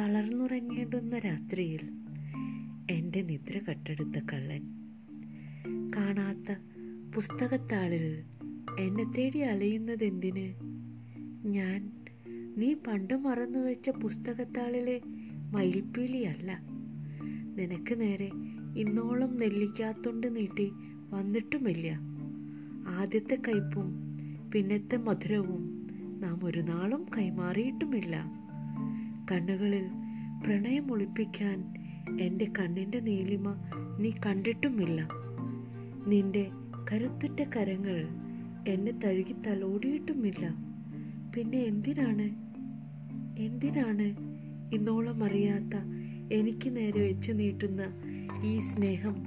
മൂടുന്ന രാത്രിയിൽ എന്റെ നിദ്ര കട്ടെടുത്ത കള്ളൻ കാണാത്ത പുസ്തകത്താളിൽ എന്നെ തേടി അലയുന്നതെന്തിന്? ഞാൻ നീ പണ്ട് മറന്നുവെച്ച പുസ്തകത്താളിലെ മയിൽപ്പീലിയല്ല നിനക്ക് നേരെ ഇന്നോളം നെല്ലിക്കാത്തൊണ്ട് നീട്ടി വന്നിട്ടുമില്ല. ആദ്യത്തെ കയ്പും പിന്നത്തെ മധുരവും നാം ഒരു നാളും കൈമാറിയിട്ടുമില്ല. കണ്ണുകളിൽ പ്രണയം ഒളിപ്പിക്കാൻ എന്റെ കണ്ണിന്റെ നീലിമ നീ കണ്ടിട്ടുമില്ല. നിന്റെ കരുത്തുറ്റ കരങ്ങൾ എന്നെ തഴുകി തലോടിയിട്ടുമില്ല. പിന്നെ എന്തിനാണ്? എന്തിനാണ് ഇന്നോളം അറിയാത്ത എനിക്ക് നേരെ വെച്ച് നീട്ടുന്ന ഈ സ്നേഹം?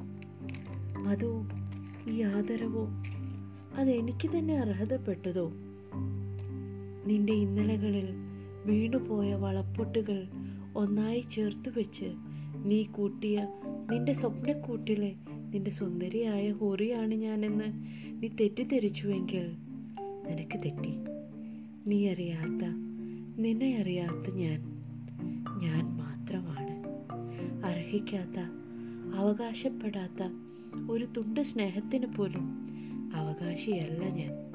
അതോ ഈ ആദരവോ? അതെനിക്ക് തന്നെ അർഹതപ്പെട്ടതോ? നിന്റെ ഇന്നലകളിൽ വീണുപോയ വളപ്പൊട്ടുകൾ ഒന്നായി ചേർത്ത് വെച്ച് നീ കൂട്ടിയ നിന്റെ സ്വപ്നക്കൂട്ടിലെ നിന്റെ സുന്ദരിയായ ഹോറിയാണ് ഞാനെന്ന് നീ തെറ്റിദ്ധരിച്ചുവെങ്കിൽ നിനക്ക് തെറ്റി. നീ അറിയാത്ത നിന്നെ അറിയാത്ത ഞാൻ ഞാൻ മാത്രമാണ്. അർഹിക്കാത്ത അവകാശപ്പെടാത്ത ഒരു തുണ്ട് സ്നേഹത്തിന് പോലും അവകാശിയല്ല ഞാൻ.